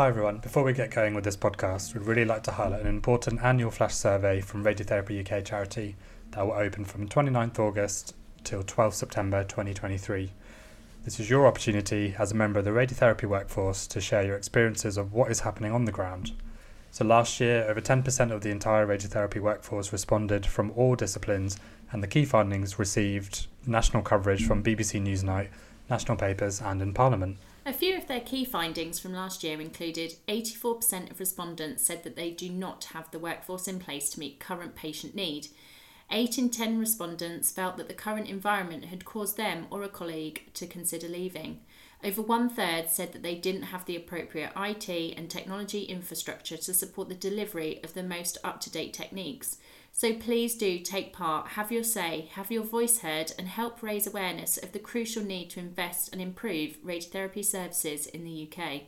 Hi everyone, before we get going with this podcast, we'd really like to highlight an important annual flash survey from Radiotherapy UK charity that will open from 29th August till 12th September 2023. This is your opportunity as a member of the radiotherapy workforce to share your experiences of what is happening on the ground. So last year, over 10% of the entire radiotherapy workforce responded from all disciplines, and the key findings received national coverage from BBC Newsnight, national papers, and in Parliament. A few of their key findings from last year included 84% of respondents said that they do not have the workforce in place to meet current patient need. 8 in 10 respondents felt that the current environment had caused them or a colleague to consider leaving. Over one third said that they didn't have the appropriate IT and technology infrastructure to support the delivery of the most up to date techniques. So please do take part, have your say, have your voice heard, and help raise awareness of the crucial need to invest and improve radiotherapy services in the UK.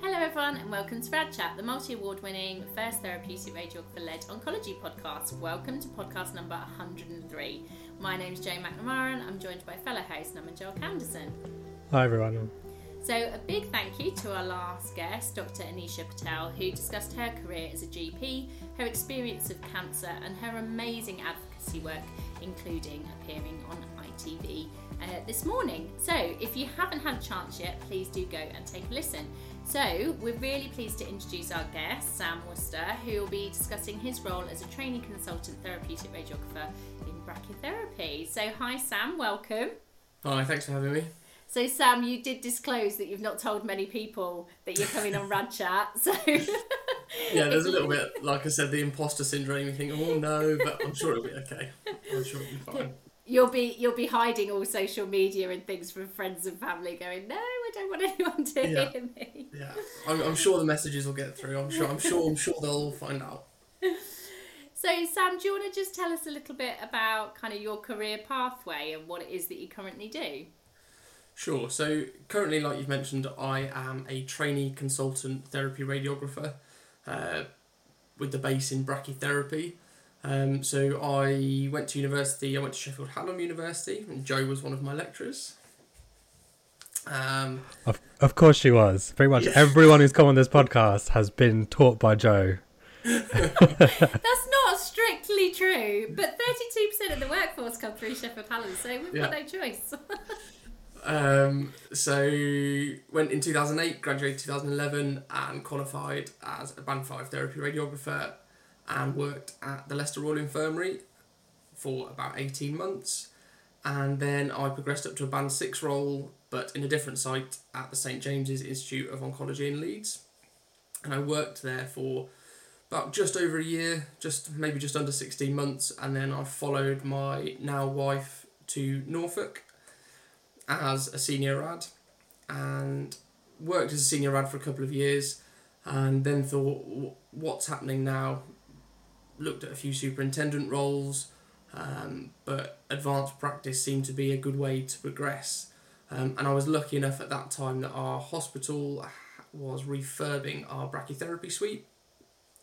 Hello, everyone, and welcome to Rad Chat, the multi award winning first therapeutic radiographer led oncology podcast. Welcome to podcast number 103. My name is Jo McNamara, and I'm joined by fellow host Naman Julka-Anderson. Hi, everyone. So, a big thank you to our last guest, Dr. Anisha Patel, who discussed her career as a GP, her experience of cancer, and her amazing advocacy work, including appearing on ITV uh, this morning. So, if you haven't had a chance yet, please do go and take a listen. So, we're really pleased to introduce our guest, Sam Worster, who will be discussing his role as a training consultant therapeutic radiographer in brachytherapy. So, hi, Sam, welcome. Hi, thanks for having me. So, Sam, you did disclose that you've not told many people that you're coming on Rad Chat. So, yeah, there's a little bit, like I said, the imposter syndrome. You think, oh no, but I'm sure it'll be okay. I'm sure it'll be fine. You'll be you'll be hiding all social media and things from friends and family, going, no, I don't want anyone to yeah. hear me. Yeah, I'm, I'm sure the messages will get through. I'm sure. I'm sure. I'm sure they'll all find out. So, Sam, do you want to just tell us a little bit about kind of your career pathway and what it is that you currently do? Sure. So currently, like you've mentioned, I am a trainee consultant therapy radiographer uh, with the base in brachytherapy. Um, so I went to university. I went to Sheffield Hallam University, and Jo was one of my lecturers. Um, Of, of course she was. Pretty much Yeah. everyone who's come on this podcast has been taught by Jo. That's not strictly true, but 32% of the workforce come through Sheffield Hallam, so we've got no choice. Um, so went in 2008, graduated 2011, and qualified as a band five therapy radiographer, and worked at the Leicester Royal Infirmary for about 18 months, and then I progressed up to a band six role, but in a different site at the St James's Institute of Oncology in Leeds, and I worked there for about just over a year, just maybe just under 16 months, and then I followed my now wife to Norfolk as a senior rad and worked as a senior rad for a couple of years and then thought what's happening now? Looked at a few superintendent roles um, but advanced practice seemed to be a good way to progress. Um, and i was lucky enough at that time that our hospital was refurbing our brachytherapy suite.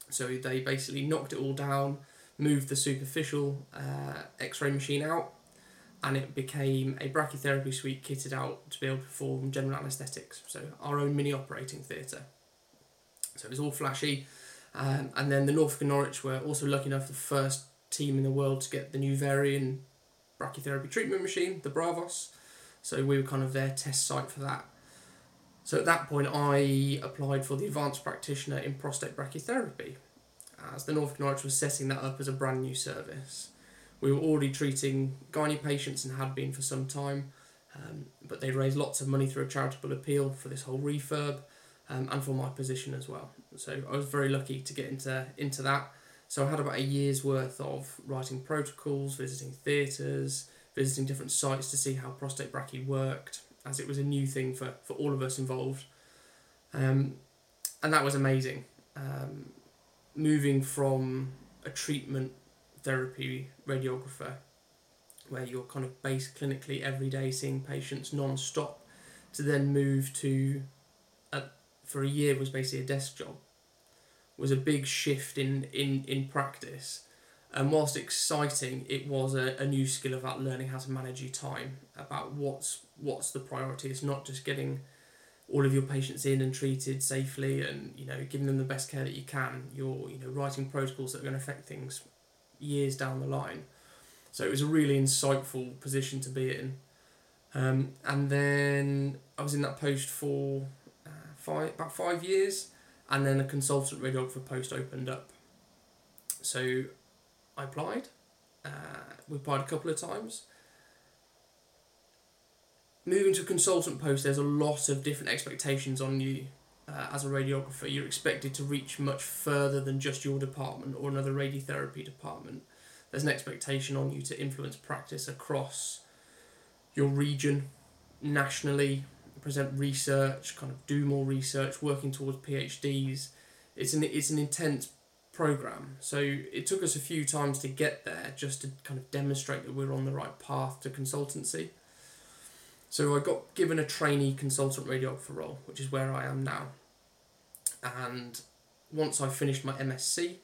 So they basically knocked it all down moved the superficial uh, X-ray machine out, and it became a brachytherapy suite kitted out to be able to perform general anaesthetics. So our own mini operating theatre. So it was all flashy, um, and then the Norfolk and Norwich were also lucky enough the first team in the world to get the new Varian brachytherapy treatment machine, the Bravos. So we were kind of their test site for that. So at that point, I applied for the advanced practitioner in prostate brachytherapy, as the Norfolk and Norwich was setting that up as a brand new service. We were already treating gynae patients and had been for some time, um, but they'd raised lots of money through a charitable appeal for this whole refurb um, and for my position as well. So I was very lucky to get into into that. So I had about a year's worth of writing protocols, visiting theatres, visiting different sites to see how prostate brachy worked, as it was a new thing for, for all of us involved. Um, and that was amazing. Um, moving from a treatment therapy radiographer, where you're kind of based clinically every day seeing patients non stop, to then move to, a, for a year was basically a desk job, was a big shift in, in, in practice. And whilst exciting, it was a, a new skill about learning how to manage your time, about what's what's the priority. It's not just getting all of your patients in and treated safely and you know giving them the best care that you can. You're you know writing protocols that are going to affect things years down the line. So it was a really insightful position to be in. Um, and then I was in that post for uh, five about five years, and then a consultant radiographer post opened up. So I applied. Uh, we applied a couple of times. Moving to a consultant post, there's a lot of different expectations on you uh, as a radiographer. You're expected to reach much further than just your department or another radiotherapy department. There's an expectation on you to influence practice across your region, nationally, present research, kind of do more research, working towards PhDs. It's an it's an intense program. So it took us a few times to get there just to kind of demonstrate that we're on the right path to consultancy. So I got given a trainee consultant radiographer role, which is where I am now. And once I've finished my MSc,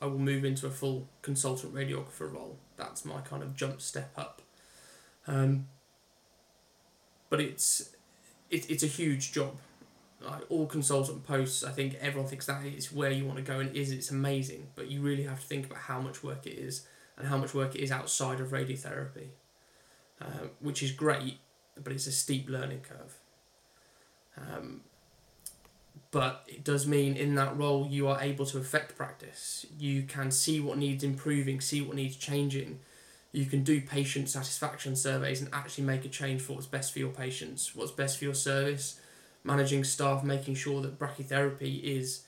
I will move into a full consultant radiographer role. That's my kind of jump step up. Um, but it's it, it's a huge job like all consultant posts, I think everyone thinks that is where you want to go and is it's amazing, but you really have to think about how much work it is and how much work it is outside of radiotherapy, uh, which is great, but it's a steep learning curve. Um, but it does mean in that role you are able to affect practice. You can see what needs improving, see what needs changing. You can do patient satisfaction surveys and actually make a change for what's best for your patients, what's best for your service, managing staff, making sure that brachytherapy is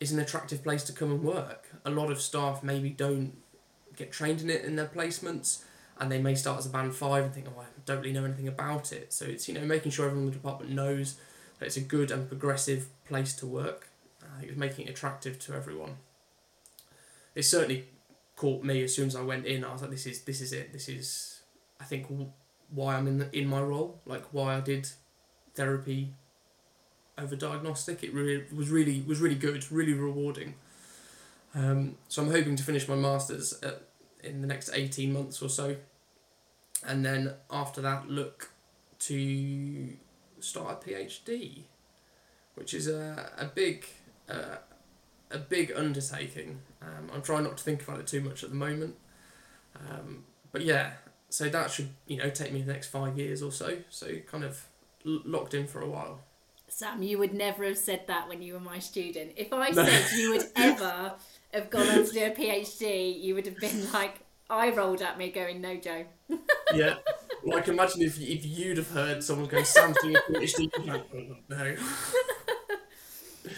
is an attractive place to come and work. A lot of staff maybe don't get trained in it in their placements, and they may start as a band five and think, oh, I don't really know anything about it. So it's you know making sure everyone in the department knows that it's a good and progressive place to work. Uh, it's making it attractive to everyone. It certainly caught me as soon as I went in. I was like, this is this is it. This is I think why I'm in the, in my role, like why I did therapy over diagnostic. It really was really was really good, really rewarding. Um, so I'm hoping to finish my masters at, in the next eighteen months or so, and then after that look to start a PhD, which is a a big uh, a big undertaking. Um, I'm trying not to think about it too much at the moment, um, but yeah. So that should you know take me the next five years or so. So kind of locked in for a while. Sam, you would never have said that when you were my student. If I said you would ever have gone on to do a PhD, you would have been like, I rolled at me going, no, Jo. yeah. Like, imagine if, if you'd have heard someone go, Sam's doing a PhD, like, oh, no.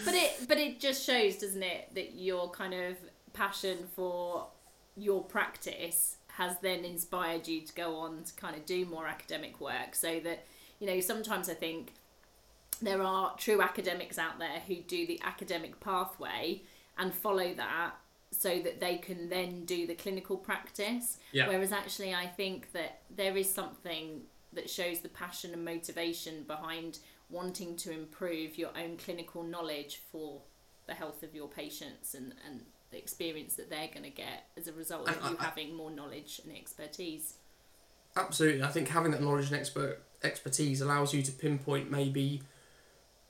but it, but it just shows, doesn't it, that your kind of passion for your practice has then inspired you to go on to kind of do more academic work so that you know, sometimes I think there are true academics out there who do the academic pathway and follow that so that they can then do the clinical practice. Yeah. Whereas actually, I think that there is something that shows the passion and motivation behind wanting to improve your own clinical knowledge for the health of your patients and, and the experience that they're going to get as a result of And you I- I- having more knowledge and expertise. Absolutely, I think having that knowledge and expert expertise allows you to pinpoint maybe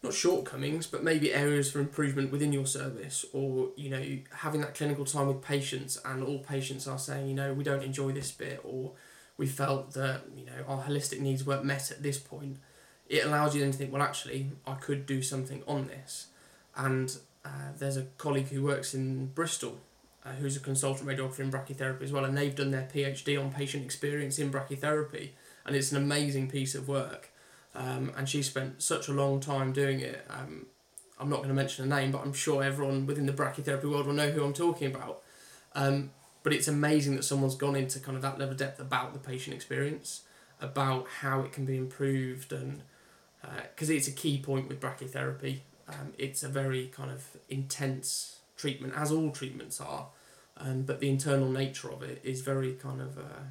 not shortcomings, but maybe areas for improvement within your service, or you know having that clinical time with patients, and all patients are saying, you know, we don't enjoy this bit, or we felt that you know our holistic needs weren't met at this point. It allows you then to think, well, actually, I could do something on this, and uh, there's a colleague who works in Bristol uh, who's a consultant radiographer in brachytherapy as well, and they've done their PhD on patient experience in brachytherapy, and it's an amazing piece of work. Um, and she spent such a long time doing it. Um, I'm not going to mention a name, but I'm sure everyone within the brachytherapy world will know who I'm talking about. Um, but it's amazing that someone's gone into kind of that level of depth about the patient experience, about how it can be improved, and because it's a key point with brachytherapy. Um, it's a very kind of intense treatment, as all treatments are, um, but the internal nature of it is very kind of uh,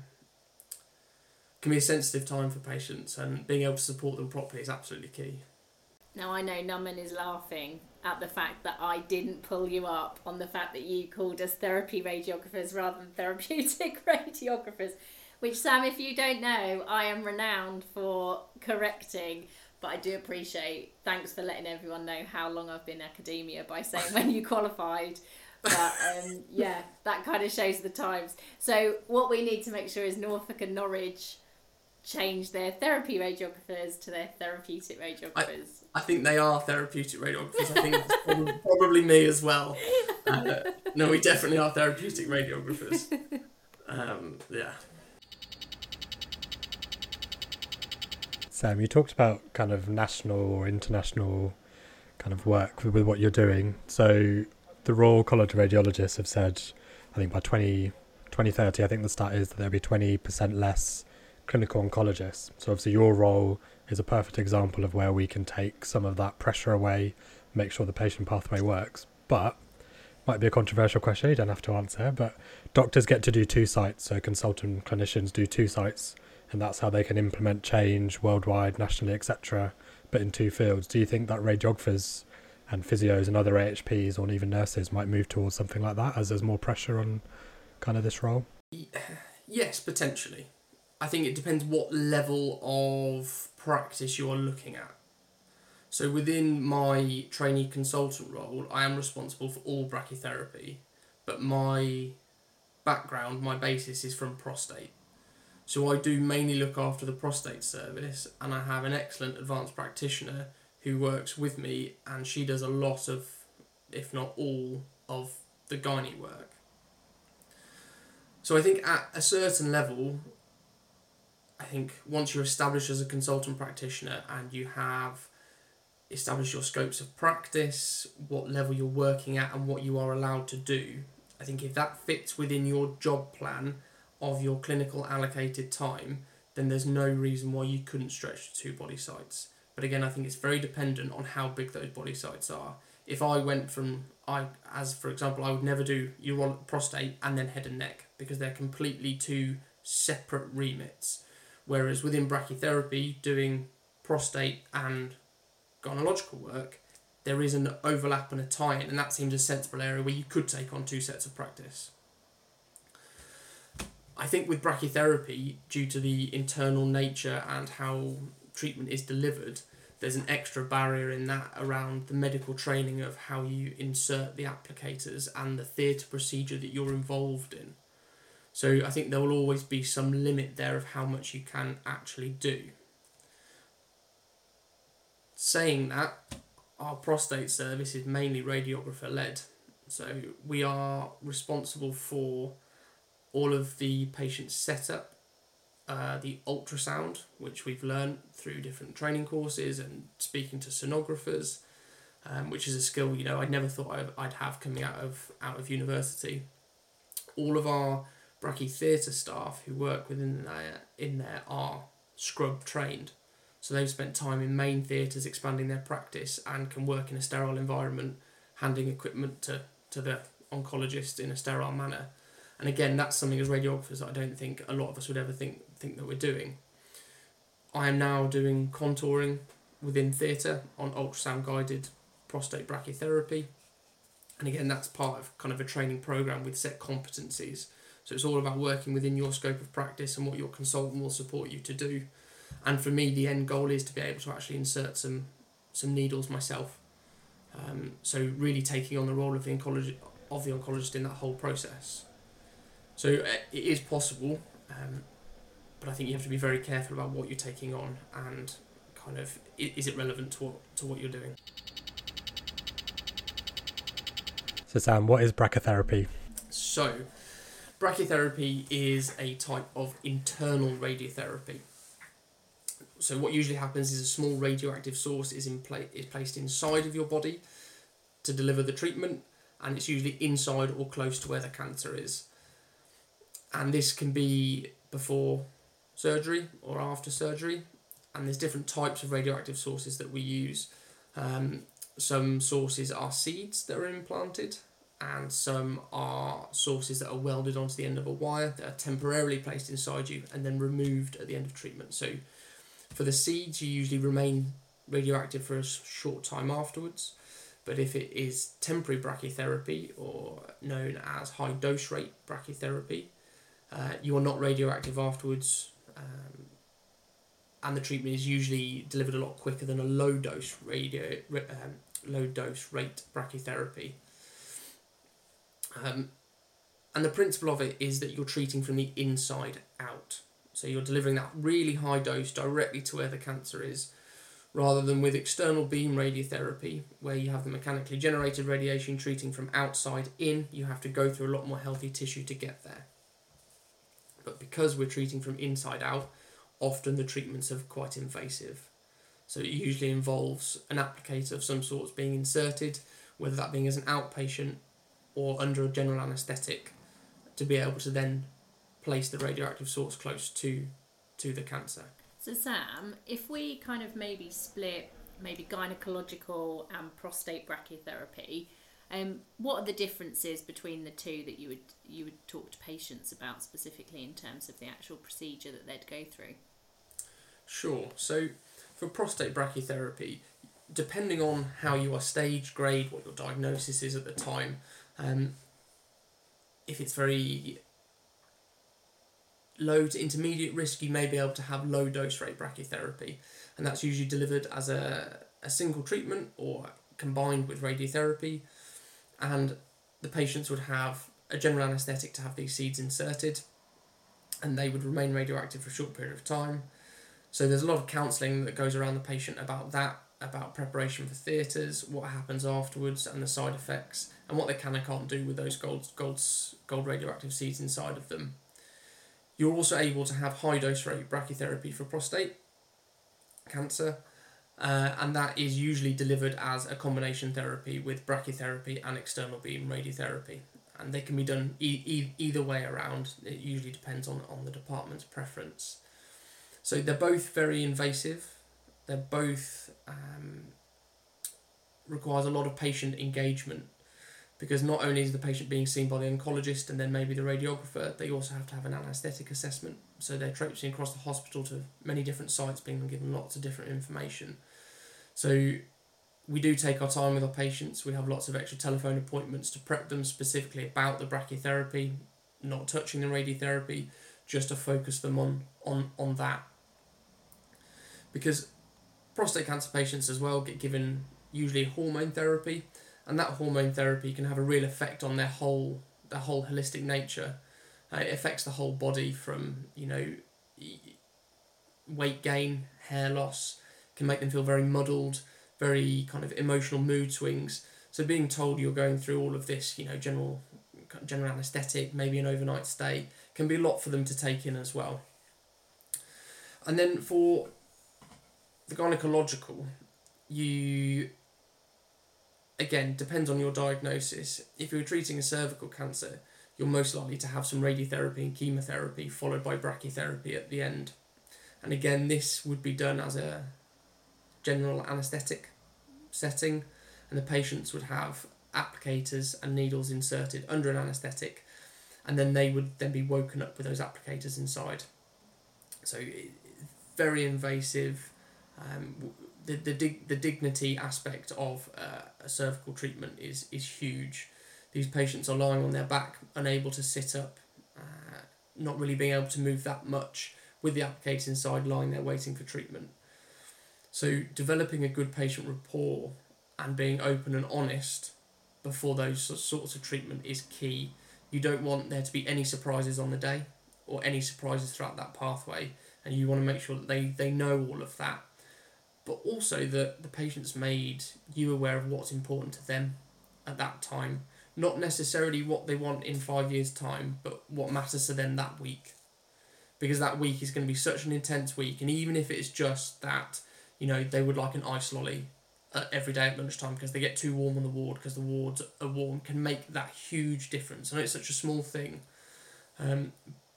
can be a sensitive time for patients, and being able to support them properly is absolutely key. Now I know Naman is laughing at the fact that I didn't pull you up on the fact that you called us therapy radiographers rather than therapeutic radiographers. Which Sam, if you don't know, I am renowned for correcting. But I do appreciate. Thanks for letting everyone know how long I've been academia by saying when you qualified. But um, yeah, that kind of shows the times. So what we need to make sure is Norfolk and Norwich change their therapy radiographers to their therapeutic radiographers. I think they are therapeutic radiographers. I think it's probably, probably me as well. Uh, no, we definitely are therapeutic radiographers. Um, yeah. Sam, you talked about kind of national or international kind of work with, with what you're doing. So the Royal College of Radiologists have said, I think by 20, 2030, I think the stat is that there'll be 20% less clinical oncologists. So obviously your role is a perfect example of where we can take some of that pressure away, make sure the patient pathway works. But might be a controversial question, you don't have to answer, but doctors get to do two sites, so consultant clinicians do two sites and that's how they can implement change worldwide, nationally, etc. But in two fields, do you think that radiographers and physios and other AHPs or even nurses might move towards something like that as there's more pressure on kind of this role? Yes, potentially. I think it depends what level of practice you are looking at. So within my trainee consultant role, I am responsible for all brachytherapy, but my background, my basis is from prostate. So I do mainly look after the prostate service, and I have an excellent advanced practitioner who works with me, and she does a lot of, if not all, of the gynae work. So I think at a certain level, I think once you're established as a consultant practitioner and you have established your scopes of practice, what level you're working at, and what you are allowed to do, I think if that fits within your job plan of your clinical allocated time, then there's no reason why you couldn't stretch to two body sites. But again, I think it's very dependent on how big those body sites are. If I went from I as for example, I would never do urology, prostate, and then head and neck because they're completely two separate remits. Whereas within brachytherapy, doing prostate and gynecological work, there is an overlap and a tie-in, and that seems a sensible area where you could take on two sets of practice. I think with brachytherapy, due to the internal nature and how treatment is delivered, there's an extra barrier in that around the medical training of how you insert the applicators and the theatre procedure that you're involved in. So I think there will always be some limit there of how much you can actually do. Saying that, our prostate service is mainly radiographer led. So we are responsible for all of the patient setup, uh, the ultrasound, which we've learned through different training courses and speaking to sonographers, um, which is a skill you know I never thought I'd, I'd have coming out of out of university. All of our brachytheatre staff who work within there in there are scrub trained, so they've spent time in main theatres expanding their practice and can work in a sterile environment, handing equipment to to the oncologist in a sterile manner. And again, that's something as radiographers I don't think a lot of us would ever think think that we're doing. I am now doing contouring within theatre on ultrasound guided prostate brachytherapy. And again, that's part of kind of a training program with set competencies. So it's all about working within your scope of practice and what your consultant will support you to do. And for me, the end goal is to be able to actually insert some some needles myself. Um, so really taking on the role of the oncologist of the oncologist in that whole process. So uh, it is possible, um, but I think you have to be very careful about what you're taking on and kind of is it relevant to what to what you're doing. So Sam, what is brachytherapy? So, brachytherapy is a type of internal radiotherapy. So what usually happens is a small radioactive source is in pla- is placed inside of your body to deliver the treatment, and it's usually inside or close to where the cancer is. And this can be before surgery or after surgery, and there's different types of radioactive sources that we use. Um, some sources are seeds that are implanted, and some are sources that are welded onto the end of a wire that are temporarily placed inside you and then removed at the end of treatment. So for the seeds, you usually remain radioactive for a short time afterwards. But if it is temporary brachytherapy, or known as high dose rate brachytherapy, uh, you are not radioactive afterwards, um, and the treatment is usually delivered a lot quicker than a low dose radio um, low dose rate brachytherapy. Um, and the principle of it is that you're treating from the inside out. So you're delivering that really high dose directly to where the cancer is, rather than with external beam radiotherapy, where you have the mechanically generated radiation treating from outside in, you have to go through a lot more healthy tissue to get there. But because we're treating from inside out, often the treatments are quite invasive. So it usually involves an applicator of some sorts being inserted, whether that being as an outpatient or under a general anaesthetic, to be able to then place the radioactive source close to to the cancer. So Sam, if we kind of maybe split maybe gynecological and prostate brachytherapy, um, what are the differences between the two that you would you would talk to patients about specifically in terms of the actual procedure that they'd go through? Sure. So for prostate brachytherapy, depending on how you are stage grade, what your diagnosis is at the time, um, if it's very low to intermediate risk, you may be able to have low dose rate brachytherapy, and that's usually delivered as a, a single treatment or combined with radiotherapy. And the patients would have a general anaesthetic to have these seeds inserted, and they would remain radioactive for a short period of time. So there's a lot of counselling that goes around the patient about that, about preparation for theatres, what happens afterwards, and the side effects, and what they can and can't do with those gold, gold, gold radioactive seeds inside of them. You're also able to have high dose rate brachytherapy for prostate cancer, uh, and that is usually delivered as a combination therapy with brachytherapy and external beam radiotherapy. And they can be done e- e- either way around. It usually depends on, on the department's preference. So they're both very invasive. They're both um, requires a lot of patient engagement because not only is the patient being seen by the oncologist and then maybe the radiographer, they also have to have an anaesthetic assessment. So they're traipsing across the hospital to many different sites, being given lots of different information. So we do take our time with our patients. We have lots of extra telephone appointments to prep them specifically about the brachytherapy, not touching the radiotherapy, just to focus them on on on that. Because prostate cancer patients as well get given usually hormone therapy and that hormone therapy can have a real effect on their whole their whole holistic nature. Uh, it affects the whole body from you know weight gain, hair loss, can make them feel very muddled, very kind of emotional mood swings. So being told you're going through all of this, you know, general general anaesthetic, maybe an overnight stay, can be a lot for them to take in as well. And then for the gynecological, you again, depends on your diagnosis. If you're treating a cervical cancer, you're most likely to have some radiotherapy and chemotherapy followed by brachytherapy at the end. And again, this would be done as a general anaesthetic setting, and the patients would have applicators and needles inserted under an anaesthetic, and then they would then be woken up with those applicators inside. So, very invasive. Um, the the, dig, the dignity aspect of uh, a cervical treatment is is huge. These patients are lying on their back, unable to sit up, uh, not really being able to move that much with the applicators inside, lying there waiting for treatment. So developing a good patient rapport and being open and honest before those sorts of treatment is key. You don't want there to be any surprises on the day or any surprises throughout that pathway, and you want to make sure that they, they know all of that. But also that the patient's made you aware of what's important to them at that time. Not necessarily what they want in five years' time, but what matters to them that week. Because that week is going to be such an intense week, and even if it's just that, you know, they would like an ice lolly every day at lunchtime because they get too warm on the ward because the wards are warm can make that huge difference. I know it's such a small thing. Um,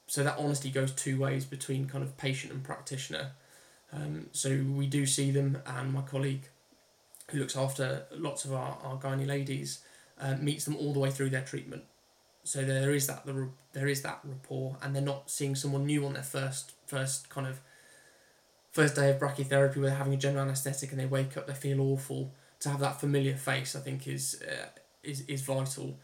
so that honesty goes two ways between kind of patient and practitioner. Um, so we do see them, and my colleague, who looks after lots of our, our gynae ladies, uh, meets them all the way through their treatment. So there is that the there is that rapport, and they're not seeing someone new on their first first kind of first day of brachytherapy where they're having a general anaesthetic and they wake up, they feel awful. To have that familiar face, I think, is uh, is is vital.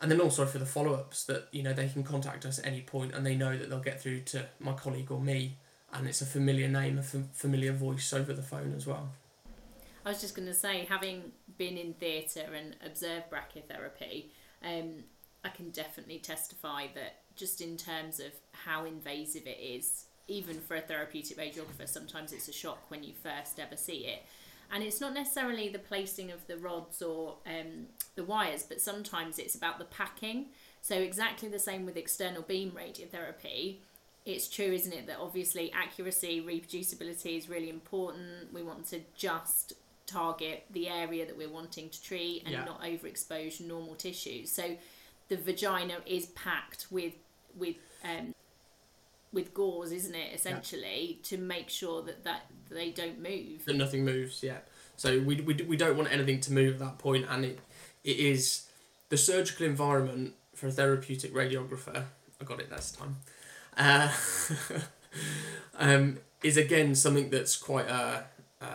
And then also for the follow ups, that you know they can contact us at any point and they know that they'll get through to my colleague or me, and it's a familiar name, a f- familiar voice over the phone as well. I was just going to say, having been in theatre and observed brachytherapy, um, I can definitely testify that just in terms of how invasive it is even for a therapeutic radiographer, sometimes it's a shock when you first ever see it. And it's not necessarily the placing of the rods or um, the wires, but sometimes it's about the packing. So, exactly the same with external beam radiotherapy. It's true, isn't it, that obviously accuracy, reproducibility is really important. We want to just target the area that we're wanting to treat and yeah. not overexpose normal tissues. So, the vagina is packed with with um, with gauze, isn't it? Essentially, yeah. to make sure that that they don't move. That nothing moves. Yeah. So we, we, we don't want anything to move at that point, and it it is the surgical environment for a therapeutic radiographer. I got it this time. Uh, um, is again something that's quite a, a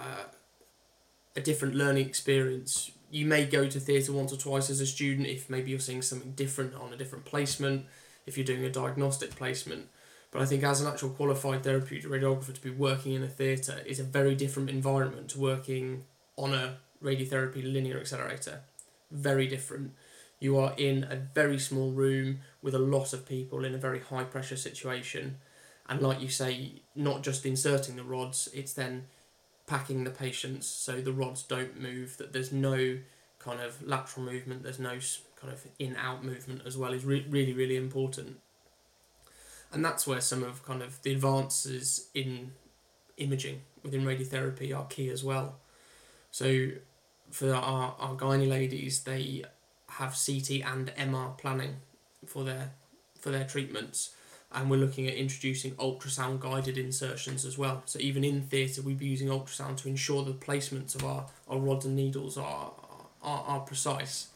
a different learning experience. You may go to theatre once or twice as a student if maybe you're seeing something different on a different placement, if you're doing a diagnostic placement. But I think as an actual qualified therapeutic radiographer to be working in a theatre is a very different environment to working on a radiotherapy linear accelerator. Very different. You are in a very small room with a lot of people in a very high pressure situation. And like you say, not just inserting the rods, it's then packing the patients so the rods don't move, that there's no kind of lateral movement, there's no kind of in out movement as well, is re- really, really important and that's where some of kind of the advances in imaging within radiotherapy are key as well. So for our, our gynae ladies, they have CT and MR planning for their for their treatments, and we're looking at introducing ultrasound guided insertions as well. So even in theatre, we'd be using ultrasound to ensure the placements of our, our rods and needles are, are, are precise.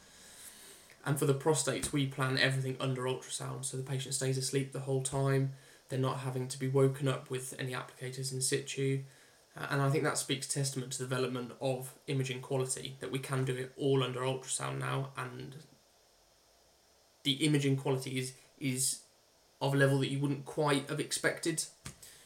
And for the prostates, we plan everything under ultrasound, so the patient stays asleep the whole time. They're not having to be woken up with any applicators in situ. And I think that speaks testament to the development of imaging quality, that we can do it all under ultrasound now, and the imaging quality is, is of a level that you wouldn't quite have expected.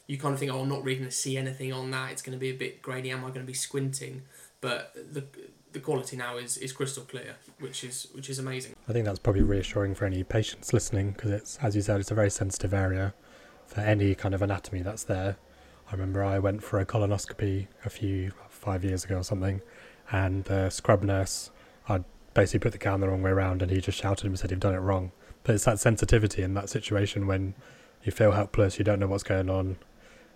You kind of think, oh, I'm not really going to see anything on that, it's going to be a bit grainy, am I going to be squinting? But the the quality now is, is crystal clear, which is which is amazing. I think that's probably reassuring for any patients listening because it's as you said, it's a very sensitive area for any kind of anatomy that's there. I remember I went for a colonoscopy a few five years ago or something, and the scrub nurse, I basically put the gown the wrong way around, and he just shouted and said, "You've done it wrong." But it's that sensitivity in that situation when you feel helpless, you don't know what's going on,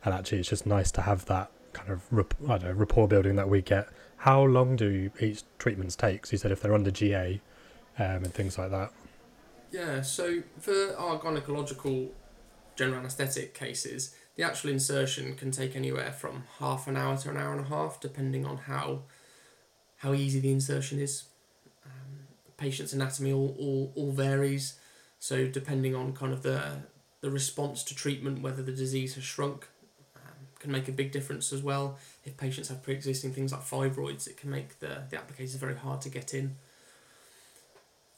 and actually, it's just nice to have that kind of I don't know, rapport building that we get how long do each treatments take? So you said if they're under GA um, and things like that. Yeah, so for our gynecological general anaesthetic cases, the actual insertion can take anywhere from half an hour to an hour and a half, depending on how how easy the insertion is. Um, patient's anatomy all, all, all varies, so depending on kind of the the response to treatment, whether the disease has shrunk, um, can make a big difference as well. If patients have pre existing things like fibroids, it can make the, the applicators very hard to get in.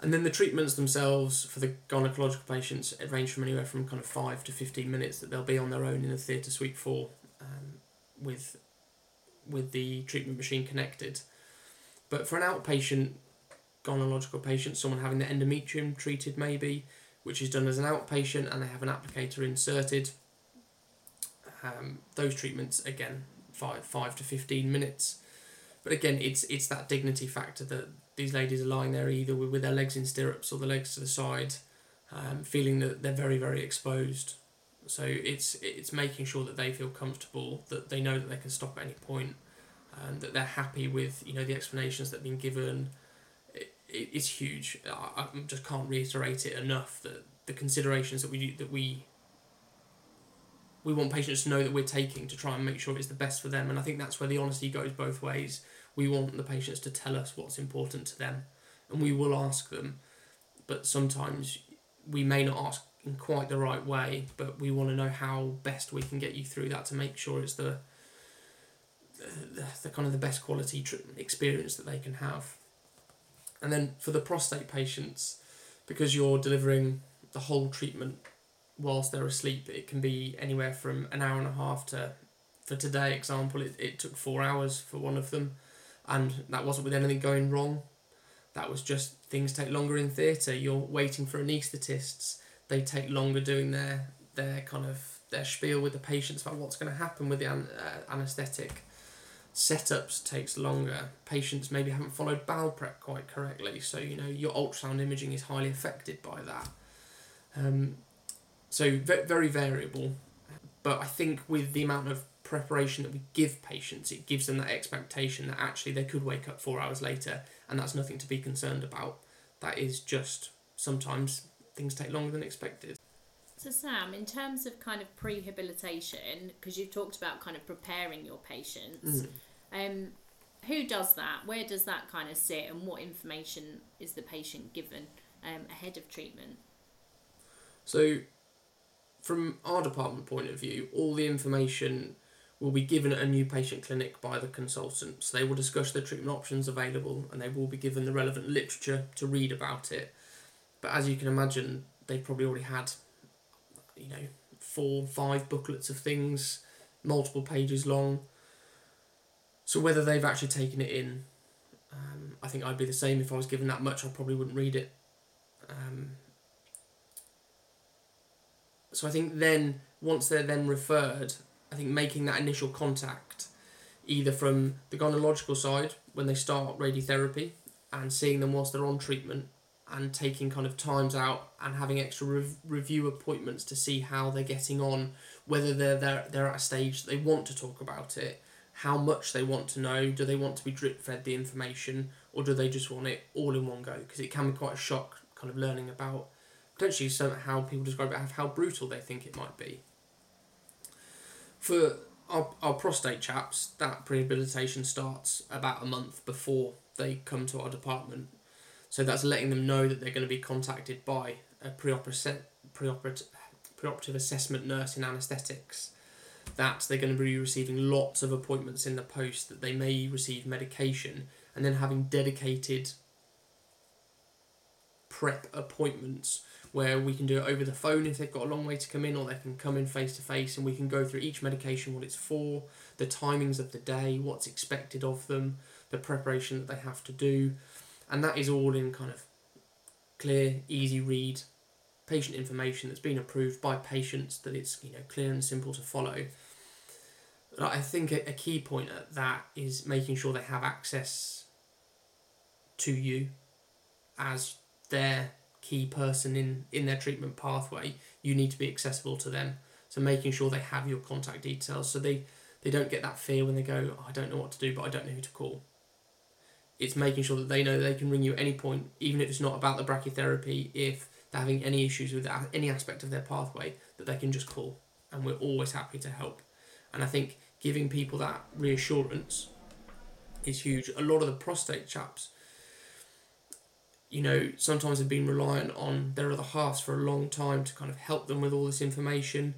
And then the treatments themselves for the gynecological patients range from anywhere from kind of five to fifteen minutes that they'll be on their own in a theatre suite for, um, with with the treatment machine connected. But for an outpatient gynecological patient, someone having the endometrium treated maybe, which is done as an outpatient and they have an applicator inserted. Um, those treatments again five five to fifteen minutes, but again it's it's that dignity factor that these ladies are lying there either with, with their legs in stirrups or the legs to the side, um, feeling that they're very very exposed. So it's it's making sure that they feel comfortable, that they know that they can stop at any point, and that they're happy with you know the explanations that have been given. It, it, it's huge. I, I just can't reiterate it enough that the considerations that we that we we want patients to know that we're taking to try and make sure it's the best for them. And I think that's where the honesty goes both ways. We want the patients to tell us what's important to them, and we will ask them. But sometimes we may not ask in quite the right way, but we want to know how best we can get you through that to make sure it's the the, the kind of the best quality tr- experience that they can have. And then for the prostate patients, because you're delivering the whole treatment whilst they're asleep, it can be anywhere from an hour and a half to, for today example, it, it took four hours for one of them, and that wasn't with anything going wrong. That was just things take longer in theatre. You're waiting for anaesthetists. They take longer doing their their kind of their spiel with the patients about what's going to happen with the an, uh, anaesthetic. Setups takes longer. Patients maybe haven't followed bowel prep quite correctly, so you know your ultrasound imaging is highly affected by that. Um, so very variable, but I think with the amount of preparation that we give patients, it gives them that expectation that actually they could wake up four hours later, and that's nothing to be concerned about. That is just sometimes things take longer than expected. So, Sam, in terms of kind of prehabilitation, because you've talked about kind of preparing your patients, mm. um, who does that? Where does that kind of sit, and what information is the patient given um, ahead of treatment? So, from our department point of view, all the information will be given a new patient clinic by the consultant. So they will discuss the treatment options available and they will be given the relevant literature to read about it. But as you can imagine, they probably already had, you know, four, five booklets of things, multiple pages long. So whether they've actually taken it in, um, I think I'd be the same if I was given that much. I probably wouldn't read it. Um, so I think then once they're then referred, I think making that initial contact, either from the gynecological side when they start radiotherapy and seeing them whilst they're on treatment and taking kind of times out and having extra rev- review appointments to see how they're getting on, whether they're, they're, they're at a stage they want to talk about it, how much they want to know, do they want to be drip fed the information, or do they just want it all in one go? Because it can be quite a shock kind of learning about potentially some how people describe it, how brutal they think it might be. For our, our prostate chaps, that prehabilitation starts about a month before they come to our department. So that's letting them know that they're going to be contacted by a preoperative, preoperative, preoperative assessment nurse in anaesthetics. That they're going to be receiving lots of appointments in the post, that they may receive medication, and then having dedicated prep appointments where we can do it over the phone if they've got a long way to come in, or they can come in face to face and we can go through each medication, what it's for, the timings of the day, what's expected of them, the preparation that they have to do, and that is all in kind of clear, easy read patient information that's been approved by patients that it's you know clear and simple to follow. I think a, a key point at that is making sure they have access to you as their key person in, in their treatment pathway, you need to be accessible to them. So making sure they have your contact details so they, they don't get that fear when they go, oh, I don't know what to do, but I don't know who to call. It's making sure that they know they can ring you at any point, even if it's not about the brachytherapy, if they're having any issues with any aspect of their pathway, that they can just call. And we're always happy to help. And I think giving people that reassurance is huge. A lot of the prostate chaps you know, sometimes have been reliant on their other halves for a long time to kind of help them with all this information.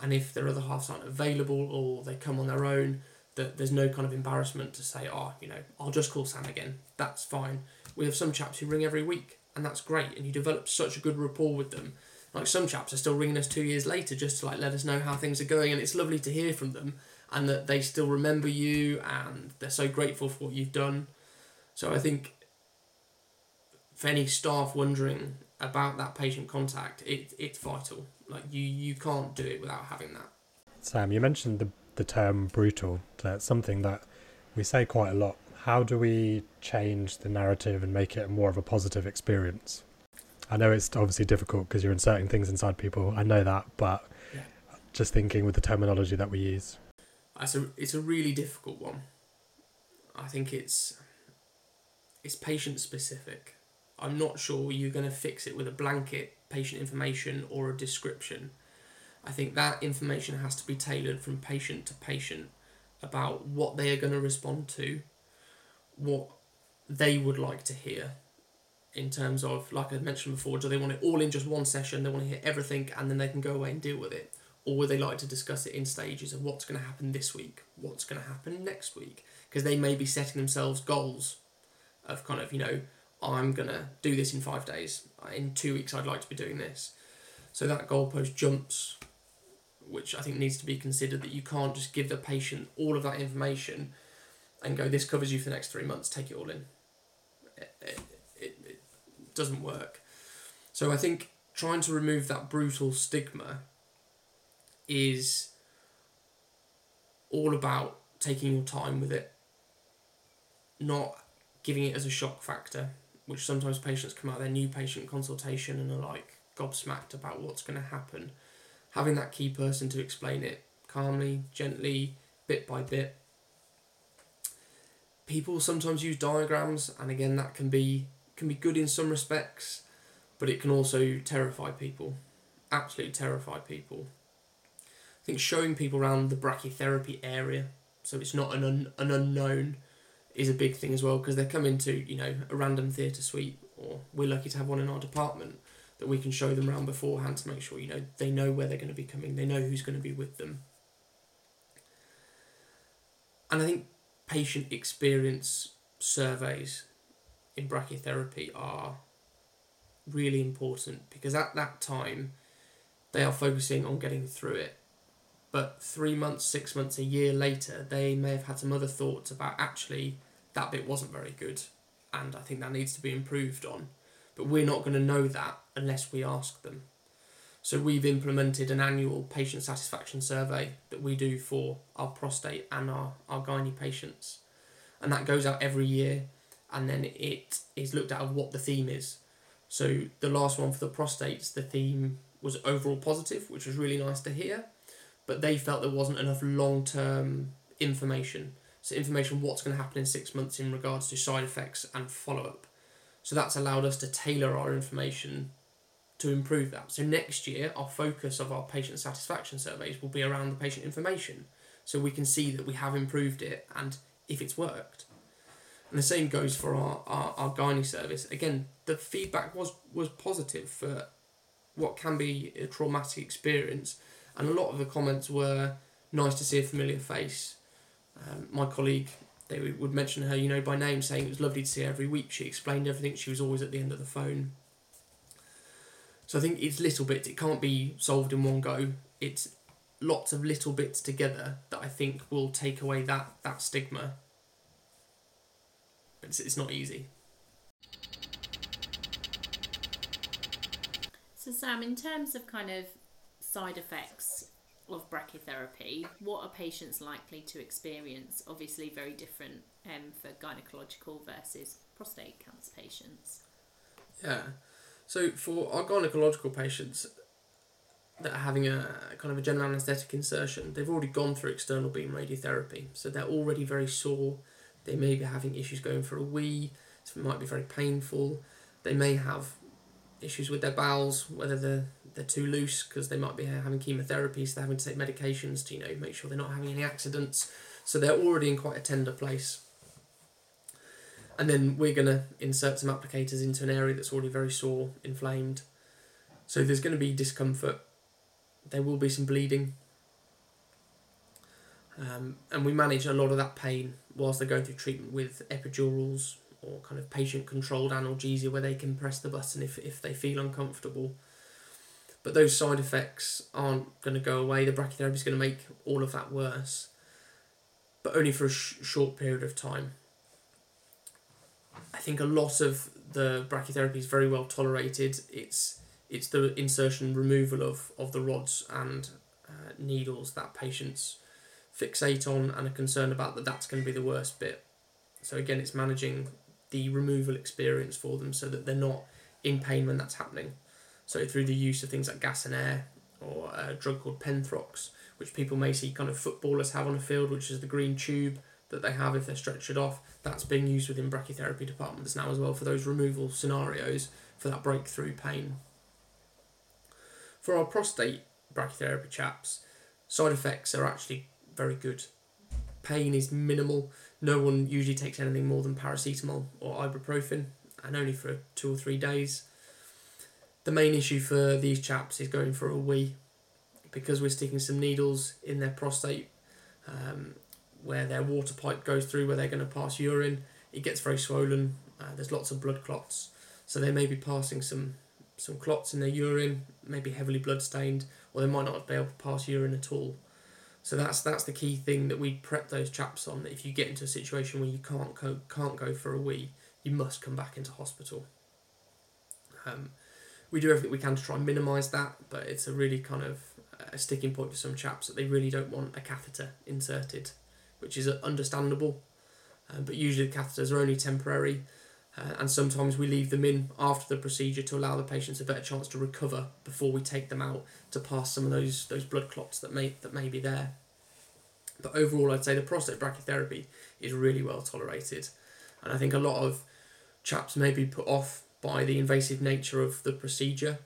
and if their other halves aren't available or they come on their own, that there's no kind of embarrassment to say, oh, you know, I'll just call Sam again. That's fine. We have some chaps who ring every week, and that's great, and you develop such a good rapport with them. Like some chaps are still ringing us two years later just to like let us know how things are going, and it's lovely to hear from them and that they still remember you and they're so grateful for what you've done. So I think for any staff wondering about that patient contact, it, it's vital. Like you, you can't do it without having that. Sam, you mentioned the, the term brutal. That's something that we say quite a lot. How do we change the narrative and make it more of a positive experience? I know it's obviously difficult because you're inserting things inside people. I know that, but yeah. just thinking with the terminology that we use. It's a, it's a really difficult one. I think it's it's patient specific. I'm not sure you're going to fix it with a blanket patient information or a description. I think that information has to be tailored from patient to patient about what they are going to respond to, what they would like to hear in terms of, like I mentioned before, do they want it all in just one session? They want to hear everything and then they can go away and deal with it. Or would they like to discuss it in stages of what's going to happen this week, what's going to happen next week? Because they may be setting themselves goals of kind of, you know, I'm going to do this in five days. In two weeks, I'd like to be doing this. So that goalpost jumps, which I think needs to be considered that you can't just give the patient all of that information and go, this covers you for the next three months, take it all in. It, it, it, it doesn't work. So I think trying to remove that brutal stigma is all about taking your time with it, not giving it as a shock factor, which sometimes patients come out their new patient consultation and are like gobsmacked about what's going to happen. Having that key person to explain it calmly, gently, bit by bit. People sometimes use diagrams, and again, that can be can be good in some respects, but it can also terrify people, absolutely terrify people. I think showing people around the brachytherapy area, so it's not an un, an unknown is a big thing as well because they come into you know a random theatre suite or we're lucky to have one in our department that we can show them around beforehand to make sure you know they know where they're going to be coming they know who's going to be with them. And i think patient experience surveys in brachytherapy are really important because at that time they are focusing on getting through it. But three months six months a year later they may have had some other thoughts about actually that bit wasn't very good, and I think that needs to be improved on. But we're not going to know that unless we ask them. So we've implemented an annual patient satisfaction survey that we do for our prostate and our, our gynae patients. And that goes out every year and then it is looked at what the theme is. So the last one for the prostates, the theme was overall positive, which was really nice to hear. But they felt there wasn't enough long term information. Information what's going to happen in six months in regards to side effects and follow up. So that's allowed us to tailor our information to improve that. So next year, our focus of our patient satisfaction surveys will be around the patient information. So we can see that we have improved it and if it's worked. And the same goes for our, our, our gynae service. Again, the feedback was, was positive for what can be a traumatic experience. And a lot of the comments were nice to see a familiar face, um, my colleague, they would mention her, you know, by name, saying it was lovely to see her every week. She explained everything. She was always at the end of the phone. So I think it's little bits. It can't be solved in one go. It's lots of little bits together that I think will take away that that stigma. But It's it's not easy. So Sam, in terms of kind of side effects of brachytherapy, what are patients likely to experience? Obviously, very different um, for gynecological versus prostate cancer patients. Yeah. So, for our gynecological patients that are having a kind of a general anaesthetic insertion, they've already gone through external beam radiotherapy. So, they're already very sore. They may be having issues going for a wee, so it might be very painful. They may have issues with their bowels, whether they're they're too loose because they might be having chemotherapy, so they're having to take medications to you know make sure they're not having any accidents. So they're already in quite a tender place. And then we're gonna insert some applicators into an area that's already very sore, inflamed. So there's going to be discomfort. There will be some bleeding. Um, and we manage a lot of that pain whilst they're going through treatment with epidurals or kind of patient controlled analgesia where they can press the button if, if they feel uncomfortable. But those side effects aren't going to go away. The brachytherapy is going to make all of that worse, but only for a sh- short period of time. I think a lot of the brachytherapy is very well tolerated. It's it's the insertion removal of, of the rods and uh, needles that patients fixate on and are concerned about that that's going to be the worst bit. So again, it's managing the removal experience for them so that they're not in pain when that's happening. So through the use of things like gas and air or a drug called Penthrox, which people may see kind of footballers have on a field, which is the green tube that they have if they're stretchered off. That's being used within brachytherapy departments now as well for those removal scenarios for that breakthrough pain. For our prostate brachytherapy chaps, side effects are actually very good. Pain is minimal. No one usually takes anything more than paracetamol or ibuprofen, and only for two or three days. The main issue for these chaps is going for a wee, because we're sticking some needles in their prostate, um, where their water pipe goes through, where they're going to pass urine. It gets very swollen. Uh, there's lots of blood clots, so they may be passing some some clots in their urine, maybe heavily blood stained, or they might not be able to pass urine at all. So that's that's the key thing that we prep those chaps on. That if you get into a situation where you can't go can't go for a wee, you must come back into hospital. Um, we do everything we can to try and minimise that, but it's a really kind of a sticking point for some chaps that they really don't want a catheter inserted, which is understandable. Um, but usually the catheters are only temporary, uh, and sometimes we leave them in after the procedure to allow the patients a better chance to recover before we take them out to pass some of those those blood clots that may that may be there. But overall, I'd say the prostate brachytherapy is really well tolerated, and I think a lot of chaps may be put off by the invasive nature of the procedure,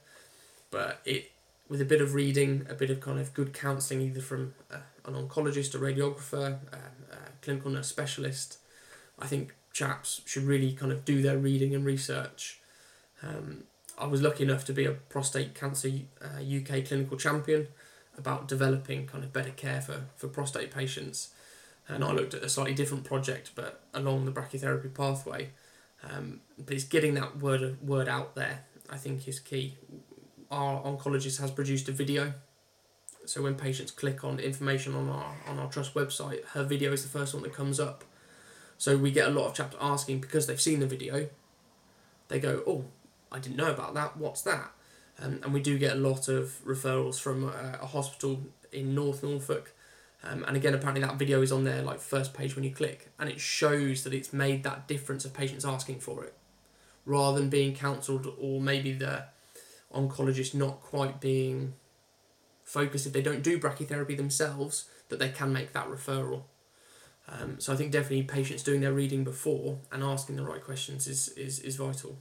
but it with a bit of reading, a bit of kind of good counselling, either from uh, an oncologist, a radiographer, um, a clinical nurse specialist, I think chaps should really kind of do their reading and research. Um, I was lucky enough to be a prostate cancer uh, UK clinical champion about developing kind of better care for, for prostate patients. And I looked at a slightly different project, but along the brachytherapy pathway. Um, but it's getting that word word out there. I think is key. Our oncologist has produced a video, so when patients click on information on our on our trust website, her video is the first one that comes up. So we get a lot of chaps asking because they've seen the video. They go, "Oh, I didn't know about that. What's that?" Um, and we do get a lot of referrals from a, a hospital in North Norfolk. Um, and again, apparently that video is on their like first page when you click, and it shows that it's made that difference of patients asking for it, rather than being counselled or maybe the oncologist not quite being focused if they don't do brachytherapy themselves that they can make that referral. Um, so I think definitely patients doing their reading before and asking the right questions is, is, is vital.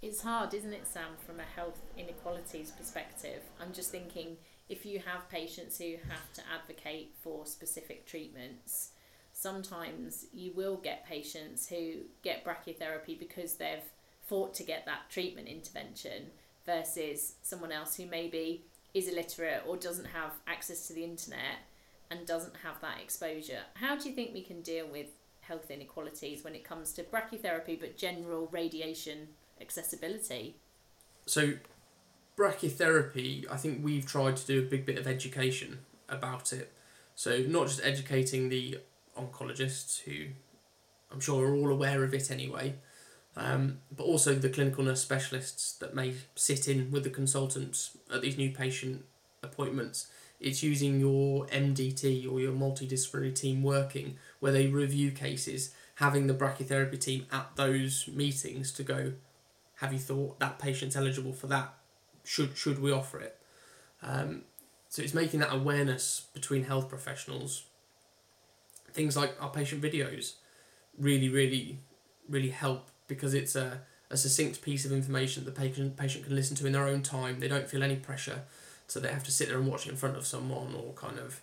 It's hard, isn't it, Sam, from a health inequalities perspective? I'm just thinking if you have patients who have to advocate for specific treatments, sometimes you will get patients who get brachytherapy because they've fought to get that treatment intervention versus someone else who maybe is illiterate or doesn't have access to the internet and doesn't have that exposure. How do you think we can deal with health inequalities when it comes to brachytherapy but general radiation accessibility? So, brachytherapy, I think we've tried to do a big bit of education about it. So, not just educating the oncologists, who I'm sure are all aware of it anyway, um, but also the clinical nurse specialists that may sit in with the consultants at these new patient appointments. It's using your MDT or your multidisciplinary team working where they review cases, having the brachytherapy team at those meetings to go, have you thought that patient's eligible for that? Should should we offer it? Um, so it's making that awareness between health professionals. Things like our patient videos really, really, really help because it's a, a succinct piece of information that the patient patient can listen to in their own time. They don't feel any pressure, so they have to sit there and watch it in front of someone or kind of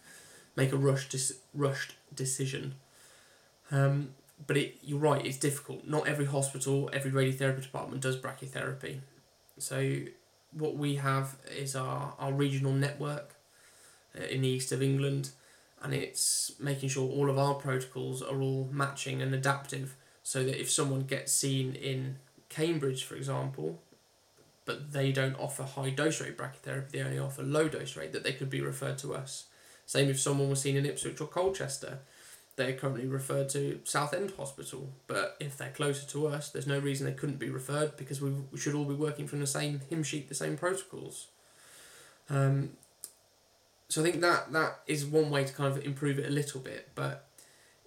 make a rushed dis- rushed decision. Um, but it, you're right, it's difficult. Not every hospital, every radiotherapy department does brachytherapy. So what we have is our, our regional network uh, in the east of England, and it's making sure all of our protocols are all matching and adaptive so that if someone gets seen in Cambridge, for example, but they don't offer high dose rate brachytherapy, they only offer low dose rate, that they could be referred to us. Same if someone was seen in Ipswich or Colchester, they're currently referred to Southend Hospital, but if they're closer to us, there's no reason they couldn't be referred because we, we should all be working from the same hymn sheet, the same protocols. Um, so I think that that is one way to kind of improve it a little bit, but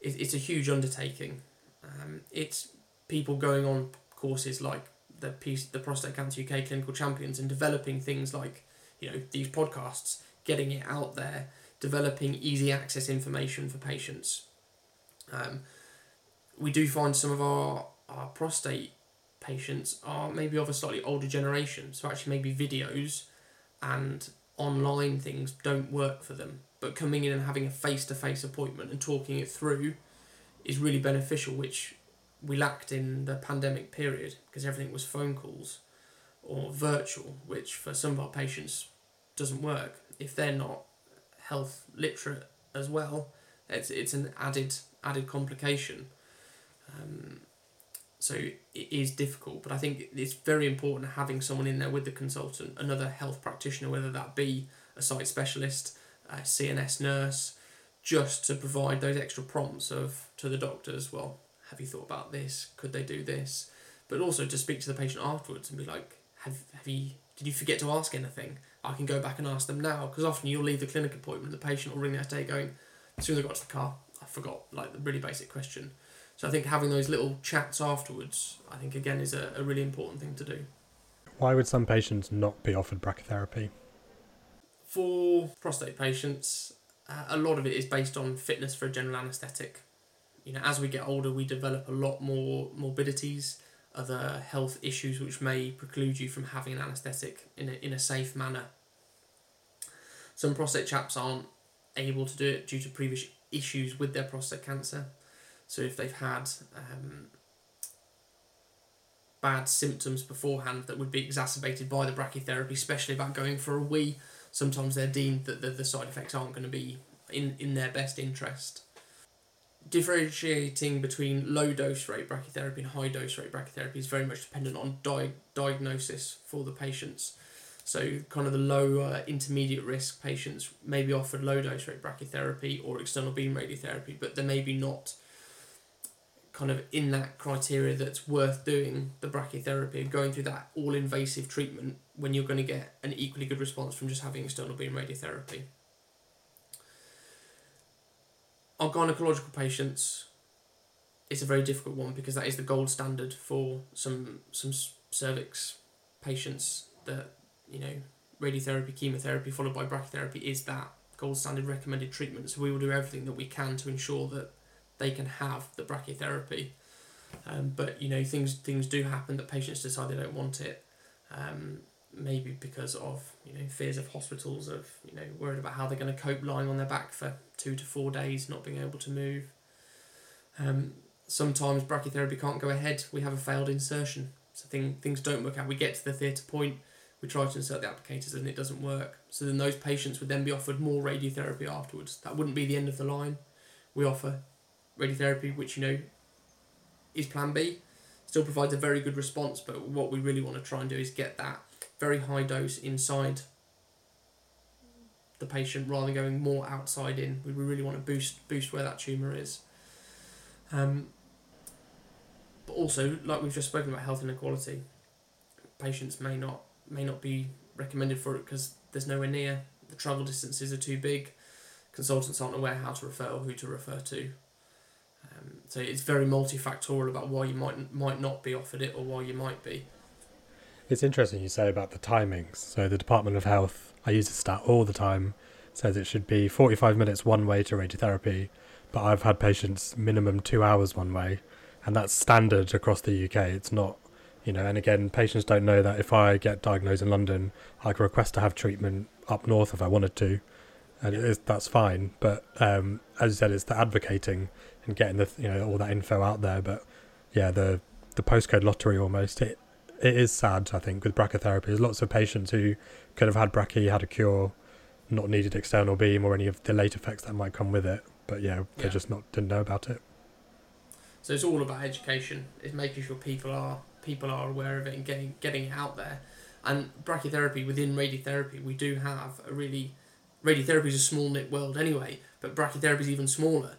it, it's a huge undertaking. Um, it's people going on courses like the piece, the Prostate Cancer UK Clinical Champions, and developing things like you know these podcasts, getting it out there, developing easy access information for patients. Um, we do find some of our, our prostate patients are maybe of a slightly older generation, so actually maybe videos and online things don't work for them. But coming in and having a face to face appointment and talking it through is really beneficial, which we lacked in the pandemic period because everything was phone calls or virtual, which for some of our patients doesn't work. If they're not health literate as well, it's, it's an added added complication. Um, so it is difficult, but I think it's very important having someone in there with the consultant, another health practitioner, whether that be a site specialist, a CNS nurse, just to provide those extra prompts of to the doctors. Well, have you thought about this? Could they do this? But also to speak to the patient afterwards and be like, have have you did you forget to ask anything? I can go back and ask them now because often you'll leave the clinic appointment, the patient will ring the next day going, as soon as I got to the car, I forgot like the really basic question. So I think having those little chats afterwards, I think again is a, a really important thing to do. Why would some patients not be offered brachytherapy? For prostate patients, uh, a lot of it is based on fitness for a general anaesthetic. You know, as we get older, we develop a lot more morbidities, other health issues which may preclude you from having an anaesthetic in a, in a safe manner. Some prostate chaps aren't able to do it due to previous issues with their prostate cancer. So if they've had um, bad symptoms beforehand that would be exacerbated by the brachytherapy, especially about going for a wee, sometimes they're deemed that the, the side effects aren't going to be in, in their best interest. Differentiating between low dose rate brachytherapy and high dose rate brachytherapy is very much dependent on di- diagnosis for the patients. So, kind of the low intermediate risk patients may be offered low dose rate brachytherapy or external beam radiotherapy, but they may be not kind of in that criteria that's worth doing the brachytherapy and going through that all invasive treatment when you're going to get an equally good response from just having external beam radiotherapy. Our gynecological patients, it's a very difficult one because that is the gold standard for some some cervix patients that you know radiotherapy, chemotherapy followed by brachytherapy is that gold standard recommended treatment. So we will do everything that we can to ensure that they can have the brachytherapy. Um, but you know things things do happen that patients decide they don't want it. Um, maybe because of you know fears of hospitals, of you know worried about how they're going to cope lying on their back for two to four days, not being able to move. Um, sometimes brachytherapy can't go ahead. We have a failed insertion, so thing, things don't work out. We get to the theatre point, we try to insert the applicators and it doesn't work. So then those patients would then be offered more radiotherapy afterwards. That wouldn't be the end of the line. We offer radiotherapy, which you know is Plan B, still provides a very good response. But what we really want to try and do is get that very high dose inside the patient rather than going more outside in. We really want to boost boost where that tumor is. Um, but also, like we've just spoken about health inequality, patients may not may not be recommended for it because there's nowhere near. The travel distances are too big. Consultants aren't aware how to refer or who to refer to. Um, so it's very multifactorial about why you might might not be offered it or why you might be. It's interesting you say about the timings. So the Department of Health, I use this stat all the time, says it should be 45 minutes one way to radiotherapy, but I've had patients minimum two hours one way, and that's standard across the UK. It's not, you know, and again, patients don't know that if I get diagnosed in London, I can request to have treatment up north if I wanted to, and that's fine. But um, as you said, it's the advocating and getting the you know all that info out there. But yeah, the the postcode lottery almost it it is sad. I think with brachytherapy, there's lots of patients who could have had brachy, had a cure, not needed external beam or any of the late effects that might come with it. But yeah, they Yeah. just not didn't know about it. So it's all about education. It's making sure people are people are aware of it and getting getting it out there. And brachytherapy within radiotherapy, we do have a really radiotherapy is a small knit world anyway, but brachytherapy is even smaller,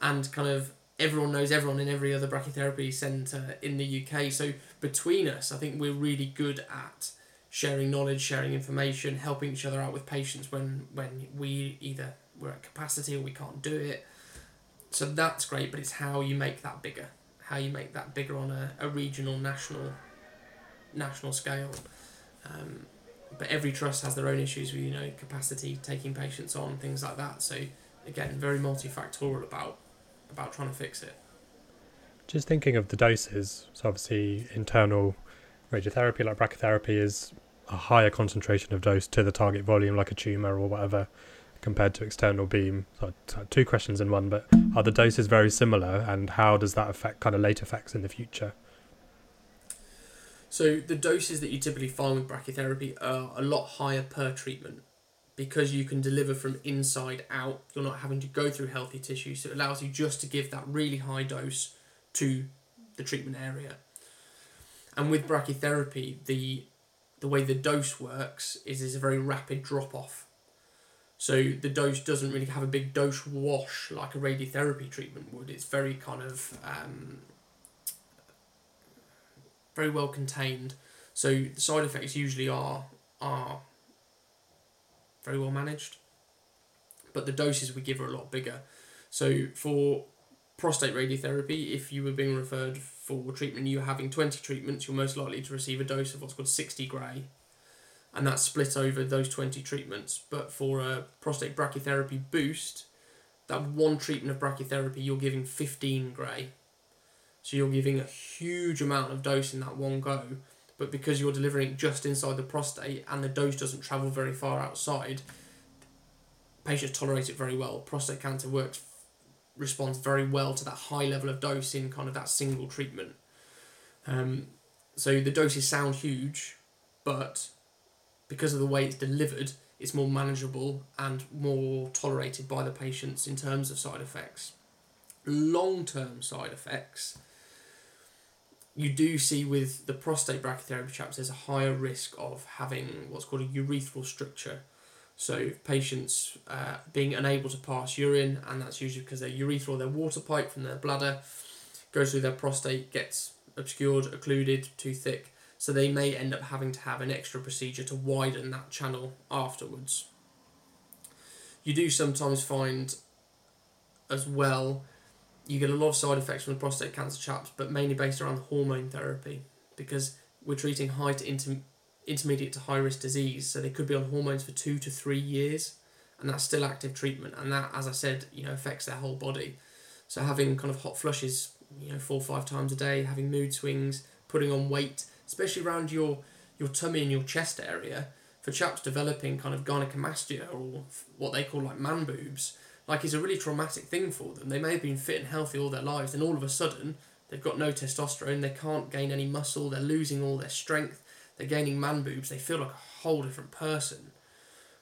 and kind of everyone knows everyone in every other brachytherapy centre in the UK. So between us, I think we're really good at sharing knowledge, sharing information, helping each other out with patients when when we either we're at capacity or we can't do it. So that's great, but it's how you make that bigger, how you make that bigger on a, a regional, national, national scale. Um, but every trust has their own issues with you know capacity, taking patients on, things like that. So again, very multifactorial about about trying to fix it. Just thinking of the doses, so obviously internal radiotherapy like brachytherapy is a higher concentration of dose to the target volume, like a tumour or whatever, compared to external beam. So so two questions in one, but are the doses very similar, and how does that affect kind of late effects in the future? So the doses that you typically find with brachytherapy are a lot higher per treatment because you can deliver from inside out. You're not having to go through healthy tissue, so it allows you just to give that really high dose to the treatment area. And with brachytherapy, the the way the dose works is is a very rapid drop off. So the dose doesn't really have a big dose wash like a radiotherapy treatment would. It's very kind of um, very well contained. So the side effects usually are are very well managed, but the doses we give are a lot bigger. So for prostate radiotherapy, if you were being referred for treatment, you're having twenty treatments, you're most likely to receive a dose of what's called sixty gray, and that's split over those twenty treatments. But for a prostate brachytherapy boost, that one treatment of brachytherapy, you're giving fifteen gray. So you're giving a huge amount of dose in that one go, but because you're delivering it just inside the prostate and the dose doesn't travel very far outside, patients tolerate it very well. Prostate cancer works responds very well to that high level of dose in kind of that single treatment. Um, so the doses sound huge, but because of the way it's delivered, it's more manageable and more tolerated by the patients in terms of side effects. Long term side effects you do see with the prostate brachytherapy chaps, there's a higher risk of having what's called a urethral stricture. So patients uh, being unable to pass urine, and that's usually because their urethral, their water pipe from their bladder, goes through their prostate, gets obscured, occluded, too thick. So they may end up having to have an extra procedure to widen that channel afterwards. You do sometimes find as well you get a lot of side effects from the prostate cancer chaps, but mainly based around hormone therapy because we're treating high to inter- intermediate to high risk disease, so they could be on hormones for two to three years, and that's still active treatment, and that, as I said, you know, affects their whole body. So having kind of hot flushes, you know, four or five times a day, having mood swings, putting on weight, especially around your your tummy and your chest area, for chaps developing kind of gynecomastia or what they call like man boobs like it's a really traumatic thing for them. They may have been fit and healthy all their lives, and all of a sudden they've got no testosterone, they can't gain any muscle, they're losing all their strength, they're gaining man boobs, they feel like a whole different person.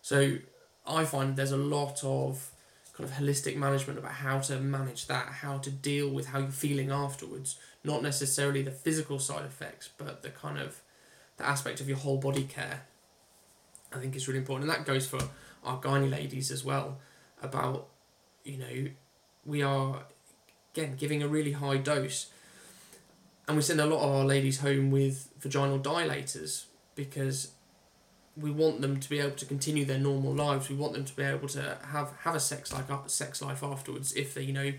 So I find there's a lot of kind of holistic management about how to manage that, how to deal with how you're feeling afterwards. Not necessarily the physical side effects, but the kind of the aspect of your whole body care. I think is really important, and that goes for our gynae ladies as well about you know we are again giving a really high dose and we send a lot of our ladies home with vaginal dilators because we want them to be able to continue their normal lives. We want them to be able to have have a sex like sex life afterwards if they you know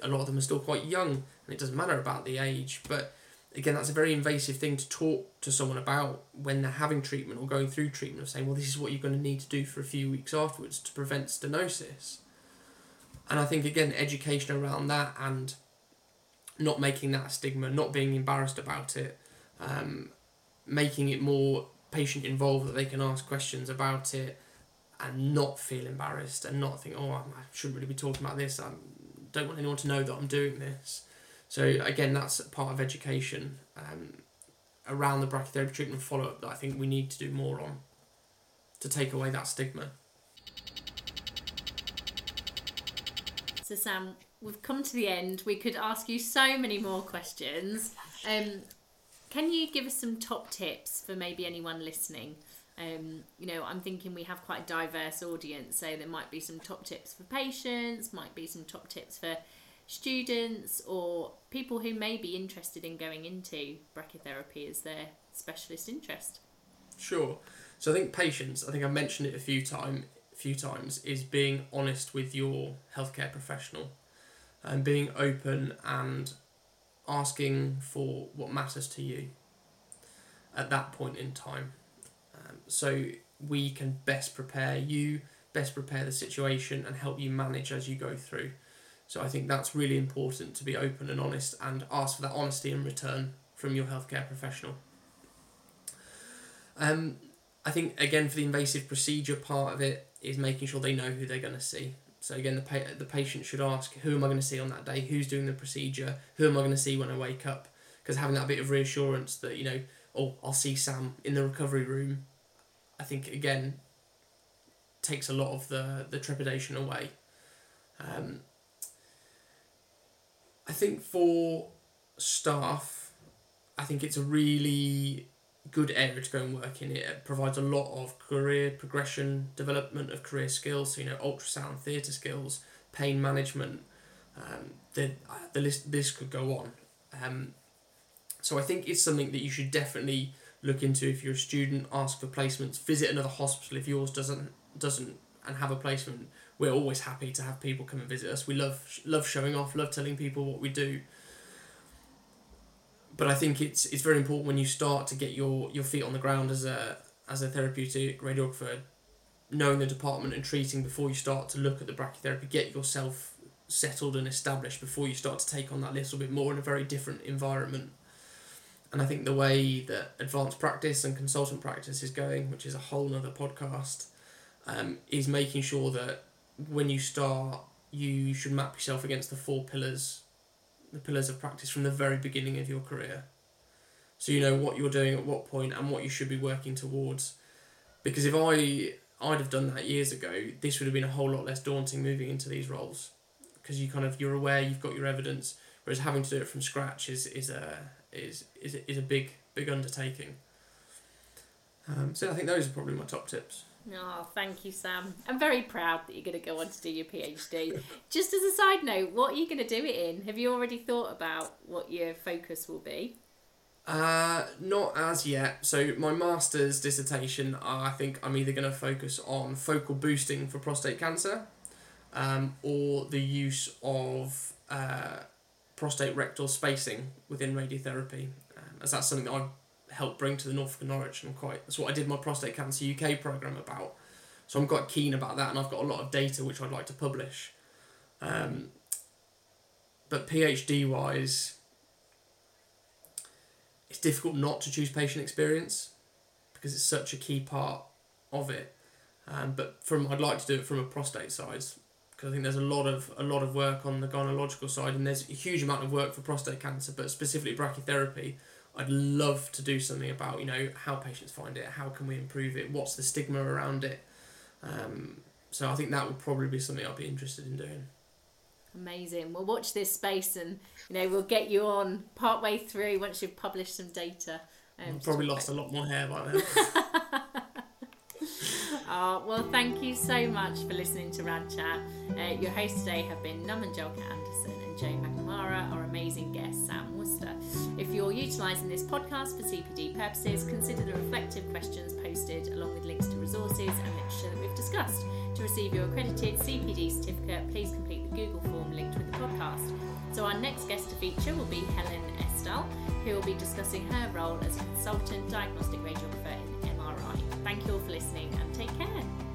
a lot of them are still quite young and it doesn't matter about the age. But again that's a very invasive thing to talk to someone about when they're having treatment or going through treatment of saying well this is what you're going to need to do for a few weeks afterwards to prevent stenosis. And i think again education around that and not making that a stigma not being embarrassed about it um, making it more patient involved that they can ask questions about it and not feel embarrassed and not think oh i shouldn't really be talking about this i don't want anyone to know that i'm doing this so again, that's part of education um, around the brachytherapy treatment follow up that I think we need to do more on to take away that stigma. So, Sam, we've come to the end. We could ask you so many more questions. Um, can you give us some top tips for maybe anyone listening? Um, you know, I'm thinking we have quite a diverse audience, so there might be some top tips for patients, might be some top tips for students, or people who may be interested in going into brachytherapy as their specialist interest. Sure. So I think patients, I think I mentioned it a few time, few times, is being honest with your healthcare professional, and being open and asking for what matters to you at that point in time. Um, so we can best prepare you, best prepare the situation, and help you manage as you go through. So I think that's really important to be open and honest and ask for that honesty in return from your healthcare professional. Um, I think again for the invasive procedure part of it is making sure they know who they're going to see. So again, the pa- the patient should ask, who am I going to see on that day? Who's doing the procedure? Who am I going to see when I wake up? Because having that bit of reassurance that you know, oh, I'll see Sam in the recovery room. I think again takes a lot of the the trepidation away. Um, I think for staff, I think it's a really good area to go and work in. It provides a lot of career progression, development of career skills. So, you know, ultrasound, theatre skills, pain management. Um, the the list this could go on. Um, so I think it's something that you should definitely look into if you're a student. Ask for placements. Visit another hospital if yours doesn't doesn't and have a placement. We're always happy to have people come and visit us. We love love showing off. Love telling people what we do but I think it's it's very important when you start to get your, your feet on the ground as a as a therapeutic radiographer, knowing the department and treating before you start to look at the brachytherapy, get yourself settled and established before you start to take on that little bit more in a very different environment. And I think the way that advanced practice and consultant practice is going, which is a whole nother podcast, um, is making sure that when you start, you should map yourself against the four pillars the pillars of practice from the very beginning of your career. So you know what you're doing at what point and what you should be working towards. Because if I I'd have done that years ago, this would have been a whole lot less daunting moving into these roles. Because you kind of you're aware, you've got your evidence, whereas having to do it from scratch is is a is is is a big big undertaking. Um, so I think those are probably my top tips. Oh, thank you, Sam. I'm very proud that you're going to go on to do your PhD. Just as a side note, what are you going to do it in? Have you already thought about what your focus will be? Uh, not as yet. So my master's dissertation, uh, I think I'm either going to focus on focal boosting for prostate cancer, um, or the use of uh, prostate rectal spacing within radiotherapy, um, as that's something that I've helped bring to the Norfolk and Norwich, and I'm quite that's what I did my prostate cancer UK program about. So I'm quite keen about that, and I've got a lot of data which I'd like to publish. Um, but PhD wise, it's difficult not to choose patient experience because it's such a key part of it. Um, but from I'd like to do it from a prostate side because I think there's a lot of a lot of work on the gynecological side, and there's a huge amount of work for prostate cancer, but specifically brachytherapy. I'd love to do something about you know how patients find it, how can we improve it, what's the stigma around it. Um, so I think that would probably be something I'd be interested in doing. Amazing. We'll watch this space, and you know we'll get you on part way through once you've published some data. Um, I've probably lost a lot more hair by then. oh, well, thank you so much for listening to Rad Chat. Uh, your hosts today have been Naman Julka-Anderson and Jo McNamara, amazing guest, Sam Worster. If you're utilising this podcast for CPD purposes, consider the reflective questions posted along with links to resources and literature that we've discussed. To receive your accredited CPD certificate, please complete the Google form linked with the podcast. So, our next guest to feature will be Helen Estal, who will be discussing her role as a consultant diagnostic radiographer in MRI. Thank you all for listening and take care.